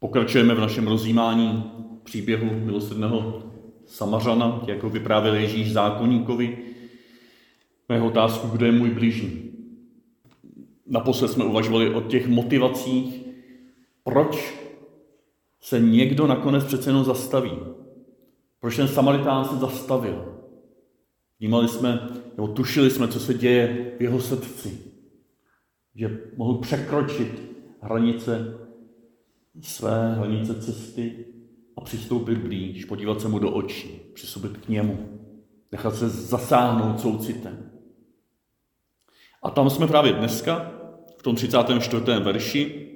Pokračujeme v našem rozjímání příběhu milosrdného Samařana, jako vyprávěl Ježíš zákonníkovi. Mého otázku, kdo je můj blížní. Naposled jsme uvažovali o těch motivacích, proč se někdo nakonec přece jenom zastaví. Proč ten Samaritán se zastavil? Vnímali jsme, nebo tušili jsme, co se děje v jeho srdci. Že mohl překročit hranice své, hranice cesty a přistoupit blíž, podívat se mu do očí, přistoupit k němu, nechat se zasáhnout soucitem. A tam jsme právě dneska, v tom 34. verši,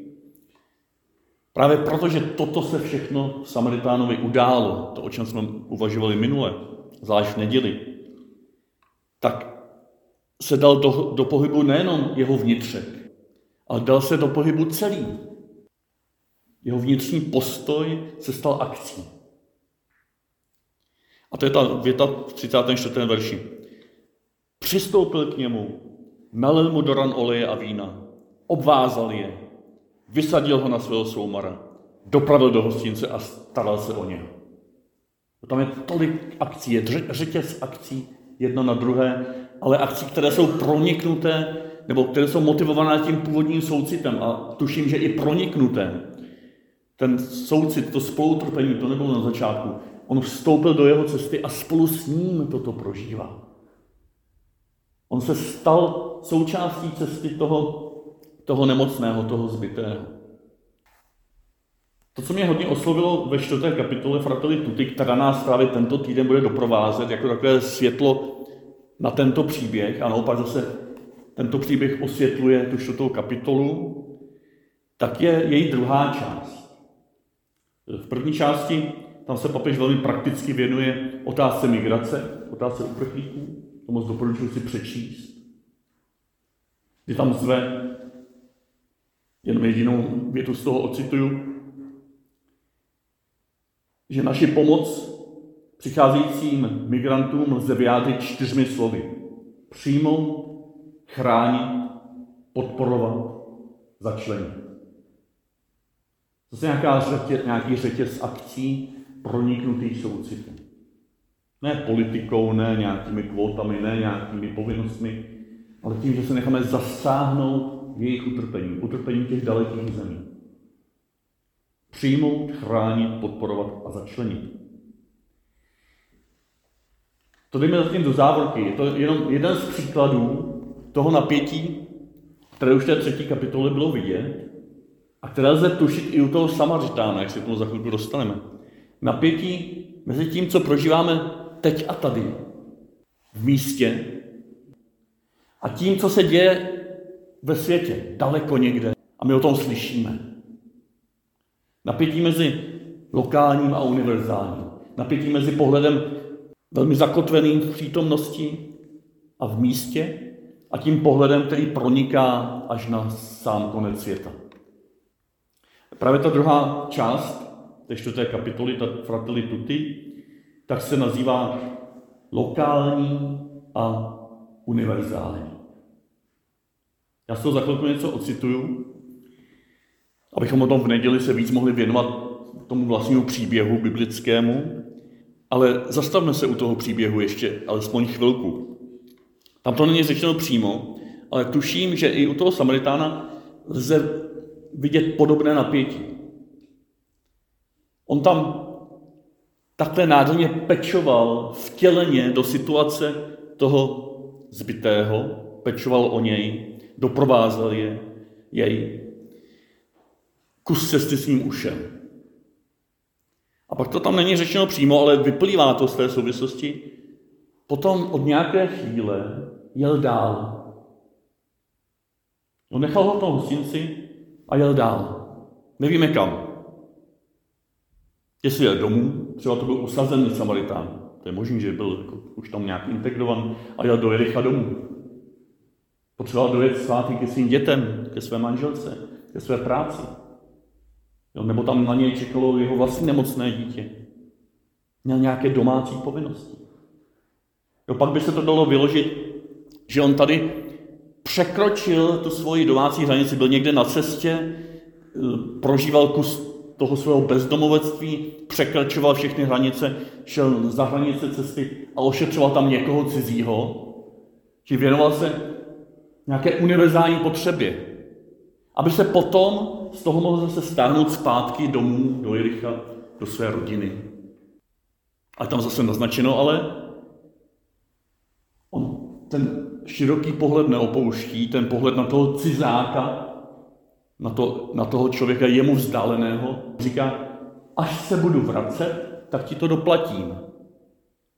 právě protože toto se všechno Samaritánovi událo, to, o čem jsme uvažovali minule, zvlášť v neděli, tak se dal do, do pohybu nejenom jeho vnitřek, ale dal se do pohybu celý. Jeho vnitřní postoj se stal akcí. A to je ta věta v 34. verši. Přistoupil k němu, nalil mu do ran oleje a vína, obvázal je, vysadil ho na svého soumara, dopravil do hostince a staral se o něj. Tam je tolik akcí, je řetěz akcí, jedno na druhé, ale akcí, které jsou proniknuté, nebo které jsou motivované tím původním soucitem a tuším, že i proniknuté. Ten soucit, to spolutrpení, to nebylo na začátku. On vstoupil do jeho cesty a spolu s ním toto prožívá. On se stal součástí cesty toho, toho nemocného, toho zbytého. To, co mě hodně oslovilo ve čtvrté kapitole Fratelli Tutti, která nás právě tento týden bude doprovázet jako takové světlo na tento příběh, a naopak zase tento příběh osvětluje tu čtvrtou kapitolu, tak je její druhá část. V první části tam se papež velmi prakticky věnuje otázce migrace, otázce uprchlíků, to moc doporučuji si přečíst. Je tam zve, jenom jedinou větu z toho ocituju, že naši pomoc přicházejícím migrantům lze vyjádřit čtyřmi slovy. Přijmout, chránit, podporovat, začlenit. Zase nějaká řetě, nějaký řetěz akcí proniknutý soucitem. Ne politikou, ne nějakými kvótami, ne nějakými povinnostmi, ale tím, že se necháme zasáhnout jejich utrpení, utrpení těch dalekých zemí. Přijmout, chránit, podporovat a začlenit. To dejme zatím do závorky. Je to jenom jeden z příkladů toho napětí, které už v té třetí kapitole bylo vidět a které lze tušit i u toho Samaritána, jak se k tomu za chvilku dostaneme. Napětí mezi tím, co prožíváme teď a tady, v místě, a tím, co se děje ve světě, daleko někde. A my o tom slyšíme. Napětí mezi lokálním a univerzálním. Napětí mezi pohledem velmi zakotveným v přítomnosti a v místě a tím pohledem, který proniká až na sám konec světa. Právě ta druhá část té čtvrté kapitoly, ta Fratelli Tutti, tak se nazývá lokální a univerzální. Já z toho za chvilku něco ocituju, abychom o tom v neděli se víc mohli věnovat tomu vlastnímu příběhu biblickému, ale zastavme se u toho příběhu ještě alespoň chvilku. Tam to není řečeno přímo, ale tuším, že i u toho Samaritána lze vidět podobné napětí. On tam takhle nádherně pečoval vtěleně do situace toho zbytého, pečoval o něj, doprovázel je, jej. Kus cesty s ním ušel. A pak to tam není řečeno přímo, ale vyplývá to z té souvislosti. Potom od nějaké chvíle jel dál. On nechal ho v tom hostinci a jel dál. Nevíme kam. Jestli jel domů, třeba to byl usazený Samaritán. To je možné, že byl jako, už tam nějak integrovan a jel do Jericha domů. Potřeboval dojet svátý ke svým dětem, ke své manželce, ke své práci. Jo, nebo tam na něj čekalo jeho vlastní nemocné dítě. Měl nějaké domácí povinnosti. Jo, pak by se to dalo vyložit, že on tady překročil tu svoji domácí hranici, byl někde na cestě, prožíval kus toho svého bezdomovectví, překračoval všechny hranice, šel za hranice cesty a ošetřoval tam někoho cizího, či věnoval se nějaké univerzální potřebě, aby se potom z toho mohl zase stáhnout zpátky domů do Jericha, do své rodiny. A tam zase naznačeno, ale on ten široký pohled neopouští, ten pohled na toho cizáka, na, to, na toho člověka jemu vzdáleného, říká, až se budu vracet, tak ti to doplatím.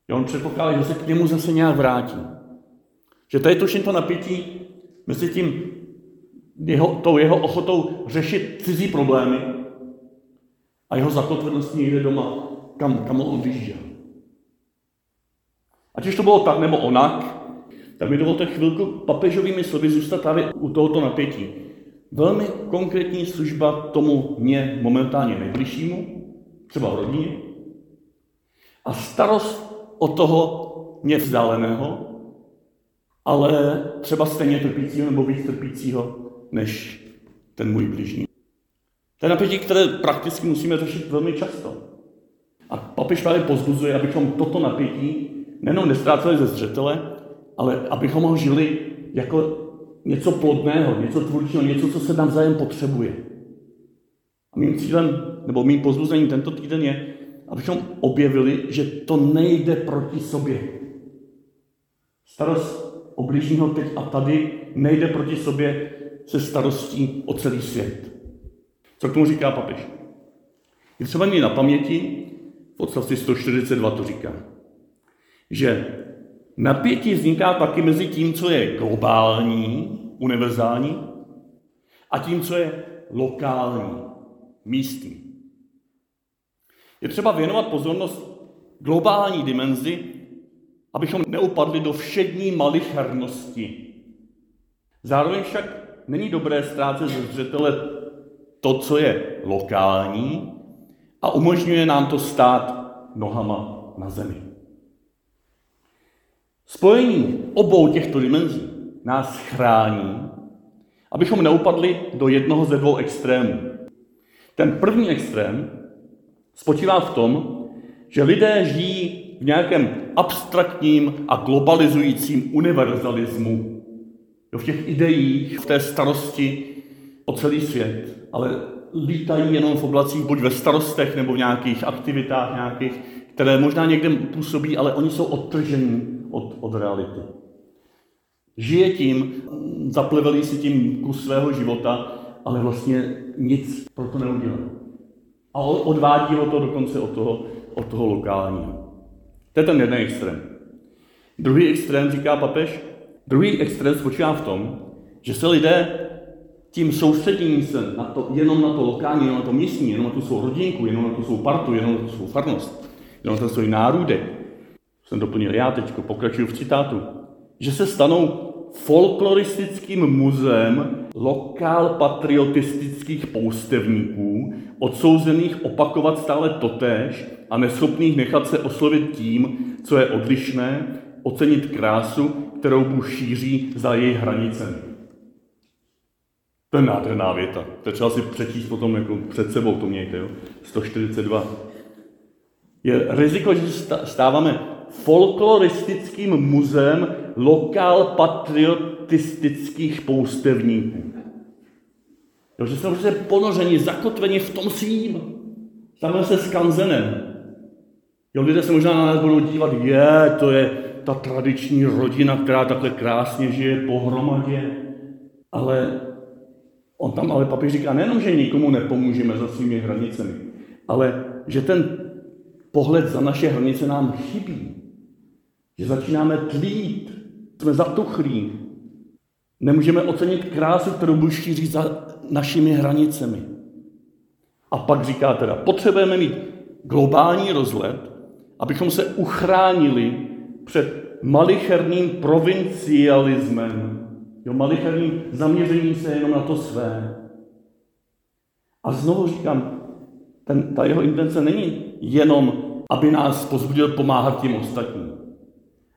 Jo, on předpokládá, že se k němu zase nějak vrátí. Že to tuším to napětí mezi tím jeho, tou jeho ochotou řešit cizí problémy a jeho zakotveností někde doma, kam, kam on odjížděl. Ať už to bylo tak nebo onak, tak mi dovolte chvilku papežovými slovy zůstat právě u tohoto napětí. Velmi konkrétní služba tomu mě momentálně nejbližšímu, třeba v rodině, a starost o toho mě vzdáleného, ale třeba stejně trpícího nebo víc trpícího než ten můj bližní. To je napětí, které prakticky musíme řešit velmi často. A papež právě pozbuzuje, abychom toto napětí nejenom nestráceli ze zřetele, ale abychom ho žili jako něco plodného, něco tvůrčího, něco, co se navzájem potřebuje. A mým cílem, nebo mým pozbuzením tento týden je, abychom objevili, že to nejde proti sobě. Starost o bližního teď a tady nejde proti sobě se starostí o celý svět. Co k tomu říká papež? Je třeba mít na paměti, v odstavci 142 to říká, že napětí vzniká taky mezi tím, co je globální, univerzální, a tím, co je lokální, místní. Je třeba věnovat pozornost globální dimenzi, abychom neupadli do všední malichernosti. Zároveň však není dobré ztrácet ze zřetele to, co je lokální a umožňuje nám to stát nohama na zemi. Spojení obou těchto dimenzí nás chrání, abychom neupadli do jednoho ze dvou extrémů. Ten první extrém spočívá v tom, že lidé žijí v nějakém abstraktním a globalizujícím univerzalismu v těch ideích, v té starosti o celý svět, ale lítají jenom v oblacích, buď ve starostech nebo v nějakých aktivitách nějakých, které možná někde působí, ale oni jsou odtrženi od, reality. Žije tím, zaplevelí si tím kus svého života, ale vlastně nic pro to neudělá. A odvádí ho to dokonce od toho, od toho lokálního. To je ten jeden extrém. Druhý extrém, říká papež, Druhý extrém spočívá v tom, že se lidé tím soustředěním se na to, jenom na to lokální, jenom na to místní, jenom na tu svou rodinku, jenom na tu svou partu, jenom na tu svou farnost, jenom na ten svůj nárůdek, jsem doplnil já teď, pokračuju v citátu, že se stanou folkloristickým muzeem lokál patriotistických poustevníků, odsouzených opakovat stále totéž a neschopných nechat se oslovit tím, co je odlišné, ocenit krásu, kterou Bůh šíří za její hranicemi. To je nádherná věta. To je třeba si přečíst potom jako před sebou, to mějte, jo? 142. Je riziko, že stáváme folkloristickým muzeem lokál patriotistických poustevníků. Jo, že jsme prostě ponořeni, zakotveni v tom svým. Staneme se skanzenem. Jo, lidé se možná na nás budou dívat, je, to je ta tradiční rodina, která takhle krásně žije pohromadě. Ale on tam ale papež říká nejenom, že nikomu nepomůžeme za svými hranicemi, ale že ten pohled za naše hranice nám chybí. Že začínáme tlít, jsme zatuchlí. Nemůžeme ocenit krásu, kterou Bůh šíří za našimi hranicemi. A pak říká teda, potřebujeme mít globální rozhled, abychom se uchránili před malicherným provincialismem, jo, malicherným zaměřením se jenom na to své. A znovu říkám, ten, ta jeho intence není jenom, aby nás pozbudil pomáhat těm ostatním,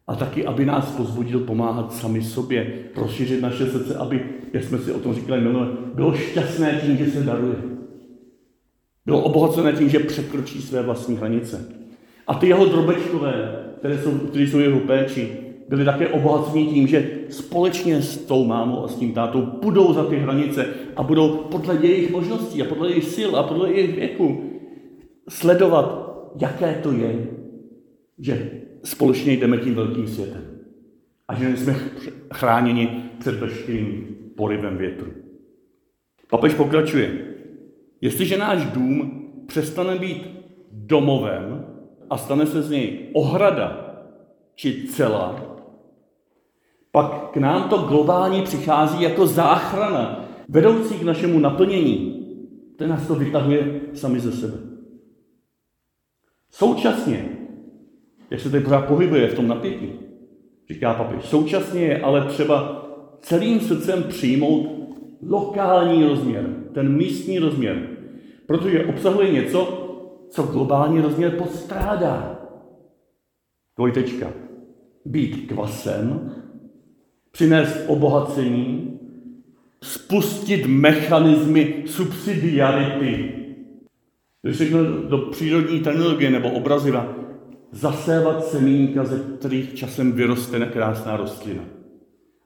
a taky, aby nás pozbudil pomáhat sami sobě, rozšířit naše srdce, aby, jak jsme si o tom říkali minule, bylo šťastné tím, že se daruje. Bylo obohacené tím, že překročí své vlastní hranice. A ty jeho drobečkové, které jsou, které jsou jeho péči, byli také obohaceni tím, že společně s tou mámou a s tím tátou půjdou za ty hranice a budou podle jejich možností a podle jejich sil a podle jejich věku sledovat, jaké to je, že společně jdeme tím velkým světem. A že jsme chráněni před veškerým porybem větru. Papež pokračuje. Jestliže náš dům přestane být domovem a stane se z něj ohrada či cela, pak k nám to globálně přichází jako záchrana, vedoucí k našemu naplnění. Ten nás to vytahuje sami ze sebe. Současně, jak se tady pořád pohybuje v tom napětí, říká papež, současně je ale třeba celým srdcem přijmout lokální rozměr, ten místní rozměr, protože obsahuje něco, co globální rozměr postrádá. Dvojtečka. Být kvasem, přinést obohacení, spustit mechanismy subsidiarity. Když řeknu do přírodní terminologie nebo obraziva, zasévat semínka, ze kterých časem vyroste krásná rostlina.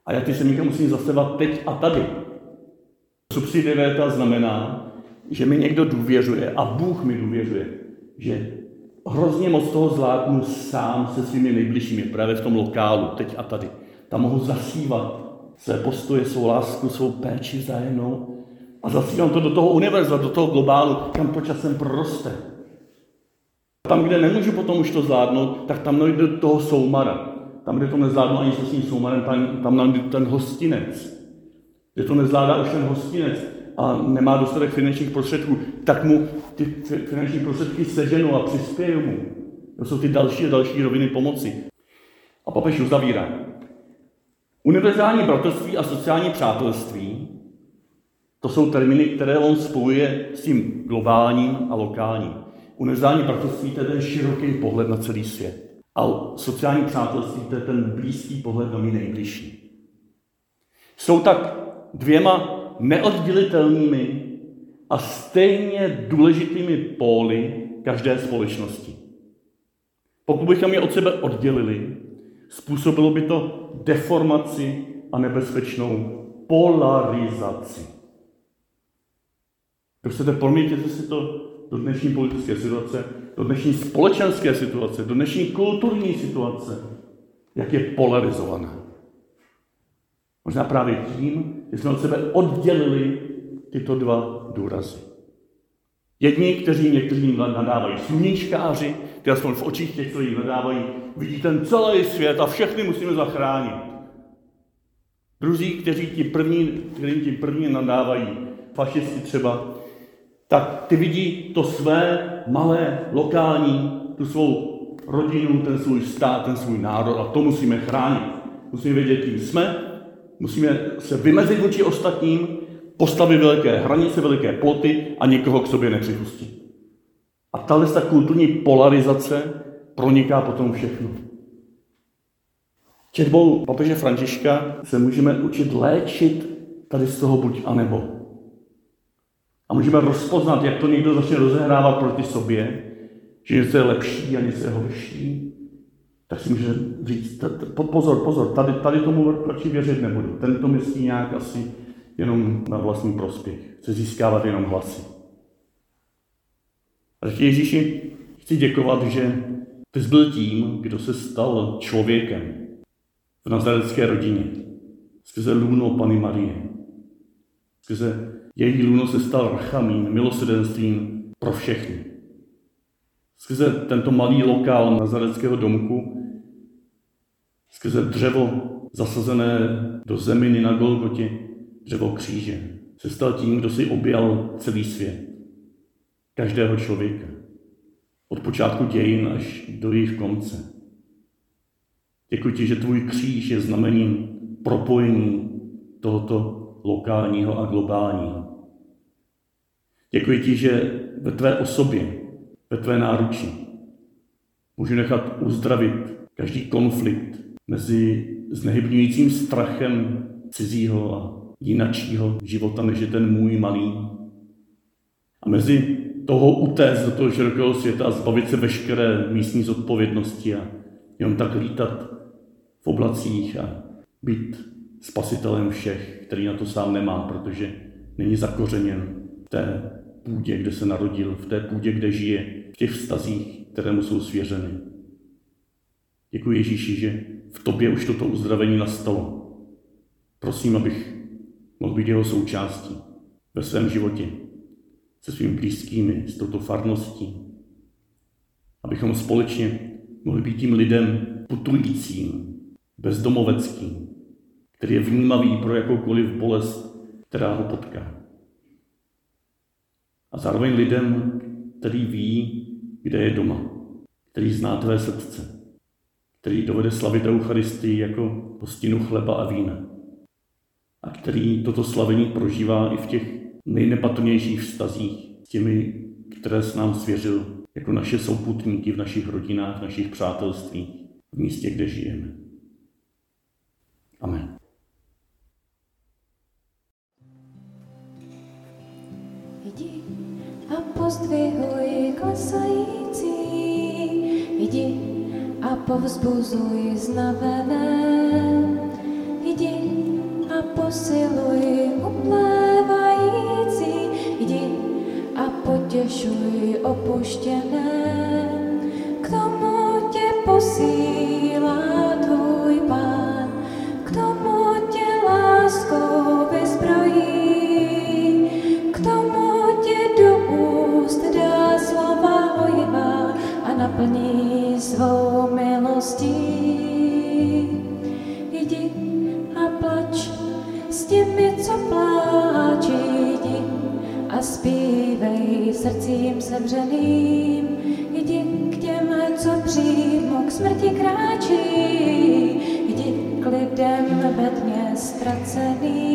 A já ty semínka musím zasévat teď a tady. Subsidiarita znamená, že mi někdo důvěřuje a Bůh mi důvěřuje, že hrozně moc toho zvládnu sám se svými nejbližšími, právě v tom lokálu, teď a tady. Tam mohu zasívat své postoje, svou lásku, svou péči vzájemnou a zasívám to do toho univerza, do toho globálu, kam to časem proroste. Tam, kde nemůžu potom už to zvládnout, tak tam najdu toho soumara. Tam, kde to nezvládnu ani se svým soumarem, tam, tam najdu ten hostinec. Kde to nezvládá už ten hostinec, a nemá dostatek finančních prostředků, tak mu ty finanční prostředky seženou a přispějí mu. To jsou ty další a další roviny pomoci. A papež uzavírá. Univerzální bratrství a sociální přátelství, to jsou termíny, které on spojuje s tím globálním a lokálním. Univerzální bratrství to je ten široký pohled na celý svět. A sociální přátelství to je ten blízký pohled na mý nejbližší. Jsou tak dvěma neoddělitelnými a stejně důležitými póly každé společnosti. Pokud bychom je od sebe oddělili, způsobilo by to deformaci a nebezpečnou polarizaci. Chcete, promítěte si to do dnešní politické situace, do dnešní společenské situace, do dnešní kulturní situace, jak je polarizovaná. Možná právě tím, že jsme od sebe oddělili tyto dva důrazy. Jedni, kteří někteří nadávají sluníčkáři, ty aspoň v očích těch, kteří nadávají, vidí ten celý svět a všechny musíme zachránit. Druzí, kteří ti první, kteří ti první nadávají, fašisti třeba, tak ty vidí to své malé, lokální, tu svou rodinu, ten svůj stát, ten svůj národ a to musíme chránit. Musíme vědět, kým jsme Musíme se vymezit vůči ostatním, postavit velké hranice, velké ploty a nikoho k sobě nepřipustit. A tahle ta kulturní polarizace proniká potom všechno. Četbou papeže Františka se můžeme učit léčit tady z toho buď a nebo. A můžeme rozpoznat, jak to někdo začne rozehrávat proti sobě, že něco je lepší a něco je horší, tak si může říct, pozor, pozor, tady, tady tomu radši věřit nebudu. Ten to myslí nějak asi jenom na vlastní prospěch. Chce získávat jenom hlasy. A tak Ježíši chci děkovat, že ty jsi byl tím, kdo se stal člověkem v nazarecké rodině. Skrze lůno Pany Marie. Skrze její lůno se stal rachamín, milosrdenstvím pro všechny. Skrze tento malý lokál nazareckého domku skrze dřevo zasazené do zeminy na Golgotě, dřevo kříže, se stal tím, kdo si objal celý svět. Každého člověka. Od počátku dějin až do jejich konce. Děkuji ti, že tvůj kříž je znamením propojení tohoto lokálního a globálního. Děkuji ti, že ve tvé osobě, ve tvé náručí můžu nechat uzdravit každý konflikt, mezi znehybňujícím strachem cizího a jinačího života, než je ten můj malý, a mezi toho utéct do toho širokého světa a zbavit se veškeré místní zodpovědnosti a jenom tak lítat v oblacích a být spasitelem všech, který na to sám nemá, protože není zakořeněn v té půdě, kde se narodil, v té půdě, kde žije, v těch vztazích, které mu jsou svěřeny. Děkuji Ježíši, že v tobě už toto uzdravení nastalo. Prosím, abych mohl být jeho součástí ve svém životě, se svými blízkými, s touto farností. Abychom společně mohli být tím lidem putujícím, bezdomoveckým, který je vnímavý pro jakoukoliv bolest, která ho potká. A zároveň lidem, který ví, kde je doma, který zná tvé srdce, který dovede slavit Eucharistii jako hostinu chleba a vína a který toto slavení prožívá i v těch nejnepatrnějších vztazích s těmi, které s nám svěřil jako naše souputníky v našich rodinách, v našich přátelstvích, v místě, kde žijeme. Amen. Jdi a pozdvihuj klesající, jdi a povzbuzuj znavené, jdi a posiluj uplévající, jdi a potěšuj opuštěné. K tomu tě posílá srdcím sevřeným. Jdi k těm, co přímo k smrti kráčí, jdi k lidem ve tmě ztraceným.